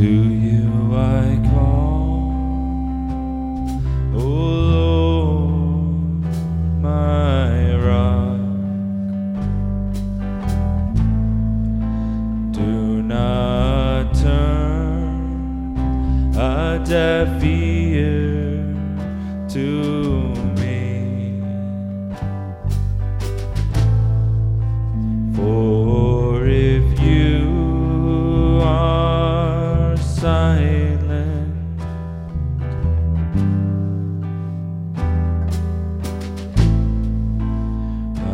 To you I call, O Lord, my rock. Do not turn a deaf ear to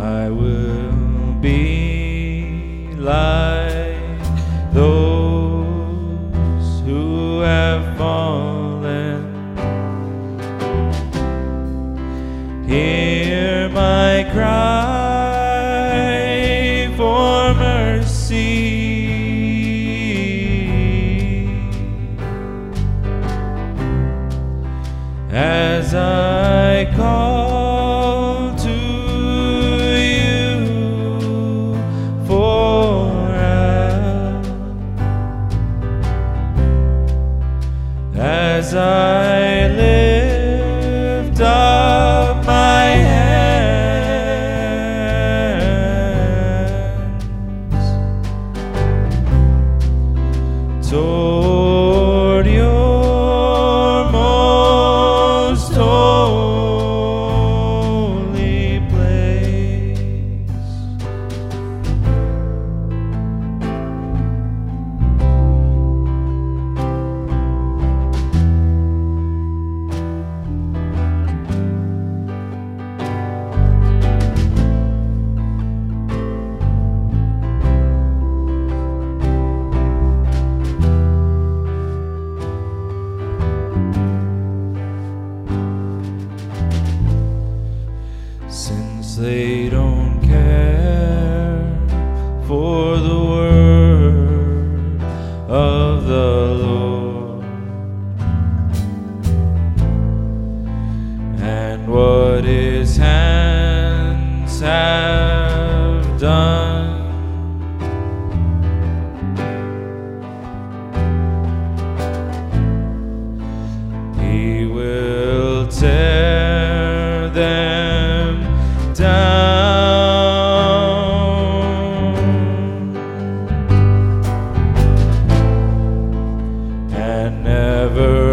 I will be like those who have fallen. Hear my cry for mercy. As I call as I lift up my hands they don't care for the word of the Lord and what his hands have done. He will tear them and never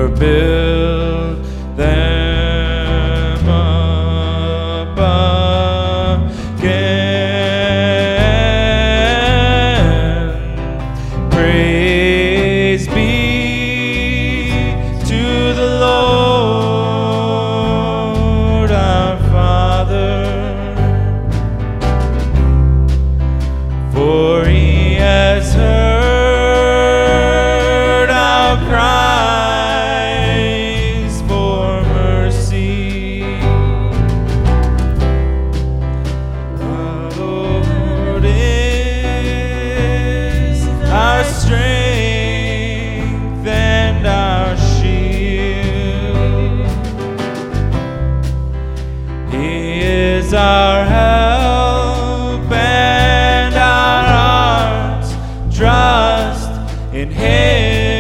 our help and our arms trust in Him.